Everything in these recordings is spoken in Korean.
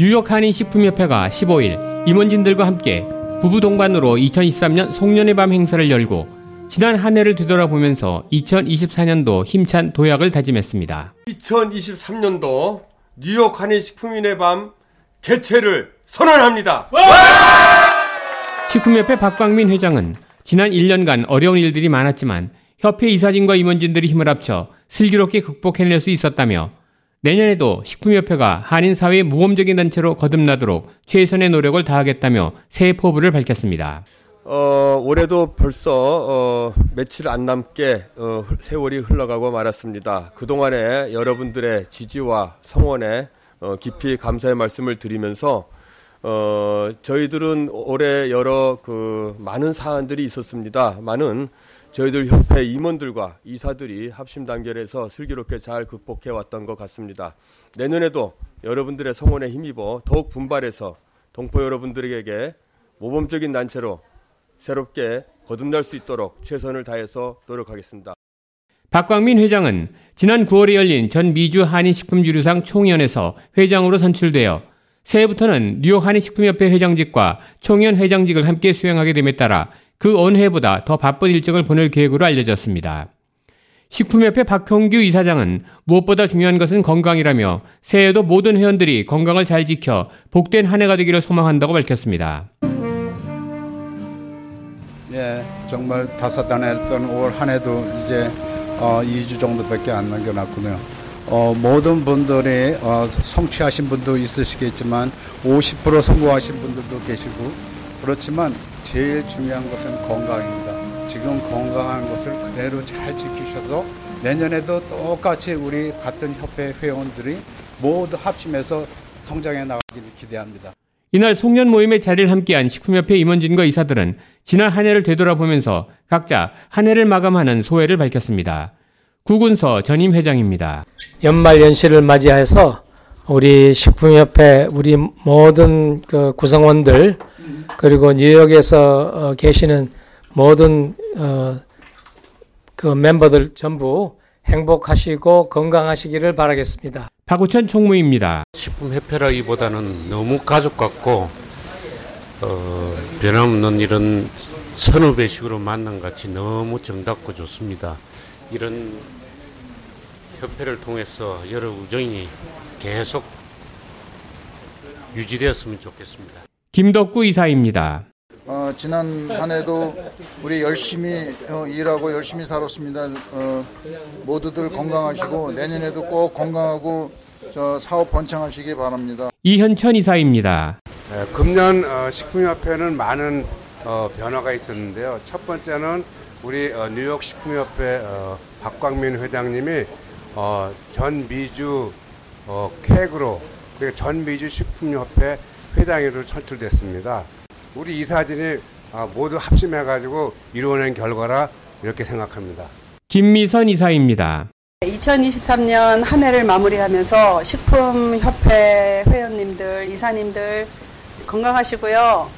뉴욕 한인 식품협회가 15일 임원진들과 함께 부부 동반으로 2023년 송년회 밤 행사를 열고 지난 한 해를 되돌아보면서 2024년도 힘찬 도약을 다짐했습니다. 2023년도 뉴욕 한인 식품인의 밤 개최를 선언합니다. 식품협회 박광민 회장은 지난 1년간 어려운 일들이 많았지만 협회 이사진과 임원진들이 힘을 합쳐 슬기롭게 극복해낼 수 있었다며 내년에도 식품협회가 한인사회의 모범적인 단체로 거듭나도록 최선의 노력을 다하겠다며 새해 포부를 밝혔습니다. 어, 올해도 벌써 어, 며칠 안 남게 어, 세월이 흘러가고 말았습니다. 그동안에 여러분들의 지지와 성원에 어, 깊이 감사의 말씀을 드리면서 어, 저희들은 올해 여러 그 많은 사안들이 있었습니다. 많은 저희들 협회 임원들과 이사들이 합심 단결해서 슬기롭게 잘 극복해 왔던 것 같습니다. 내년에도 여러분들의 성원에 힘입어 더욱 분발해서 동포 여러분들에게 모범적인 단체로 새롭게 거듭날 수 있도록 최선을 다해서 노력하겠습니다. 박광민 회장은 지난 9월에 열린 전 미주 한인식품주류상 총연에서 회장으로 선출되어 새해부터는 뉴욕 한인식품협회 회장직과 총연 회장직을 함께 수행하게 됨에 따라 그 어느 해보다 더 바쁜 일정을 보낼 계획으로 알려졌습니다. 식품협회 박형규 이사장은 무엇보다 중요한 것은 건강이라며 새해에도 모든 회원들이 건강을 잘 지켜 복된 한 해가 되기를 소망한다고 밝혔습니다. 예, 정말 다사다난했던 올한 해도 이제 어, 2주 정도밖에 안 남겨놨군요. 어, 모든 분들이 어, 성취하신 분도 있으시겠지만 50% 성공하신 분들도 계시고 그렇지만 제일 중요한 것은 건강입니다. 지금 건강한 것을 그대로 잘 지키셔서 내년에도 똑같이 우리 같은 협회 회원들이 모두 합심해서 성장해 나가기를 기대합니다. 이날 송년 모임의 자리를 함께한 식품협회 임원진과 이사들은 지난 한 해를 되돌아보면서 각자 한 해를 마감하는 소회를 밝혔습니다. 구군서 전임 회장입니다. 연말 연시를 맞이해서 우리 식품협회 우리 모든 그 구성원들 그리고 뉴욕에서 어, 계시는 모든 어, 그 멤버들 전부 행복하시고 건강하시기를 바라겠습니다. 박우천 총무입니다. 식품협회라기보다는 너무 가족 같고 어, 변함없는 이런 선후배식으로 만난 같이 너무 정답고 좋습니다. 이런 협회를 통해서 여러 우정이 계속 유지되었으면 좋겠습니다. 김덕구 이사입니다. 어, 지난 한 해도 우리 열심히 어, 일하고 열심히 살았습니다. 어, 모두들 건강하시고 내년에도 꼭 건강하고 저 사업 번창하시기 바랍니다. 이현천 이사입니다. 네, 금년 어, 식품협회는 많은 어, 변화가 있었는데요. 첫 번째는 우리 어, 뉴욕 식품협회 어, 박광민 회장님이 어, 전 미주 어, 객으로 전 미주 식품협회 회장으로 선출됐습니다. 우리 이 사진이 아, 모두 합심해가지고 이루어낸 결과라 이렇게 생각합니다. 김미선 이사입니다. 2023년 한 해를 마무리하면서 식품협회 회원님들, 이사님들 건강하시고요.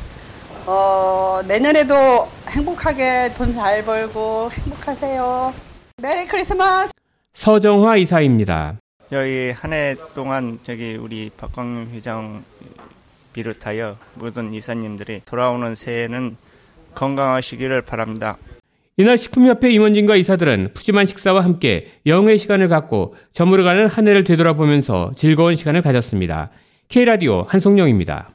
어, 내년에도 행복하게 돈 잘 벌고 행복하세요. 메리 크리스마스! 서정화 이사입니다. 여기 한 해 동안 저기 우리 박광민 회장 비롯하여 모든 이사님들이 돌아오는 새해는 건강하시기를 바랍니다. 이날 식품협회 임원진과 이사들은 푸짐한 식사와 함께 영의 시간을 갖고 저물어가는 한 해를 되돌아보면서 즐거운 시간을 가졌습니다. K라디오 한송영입니다.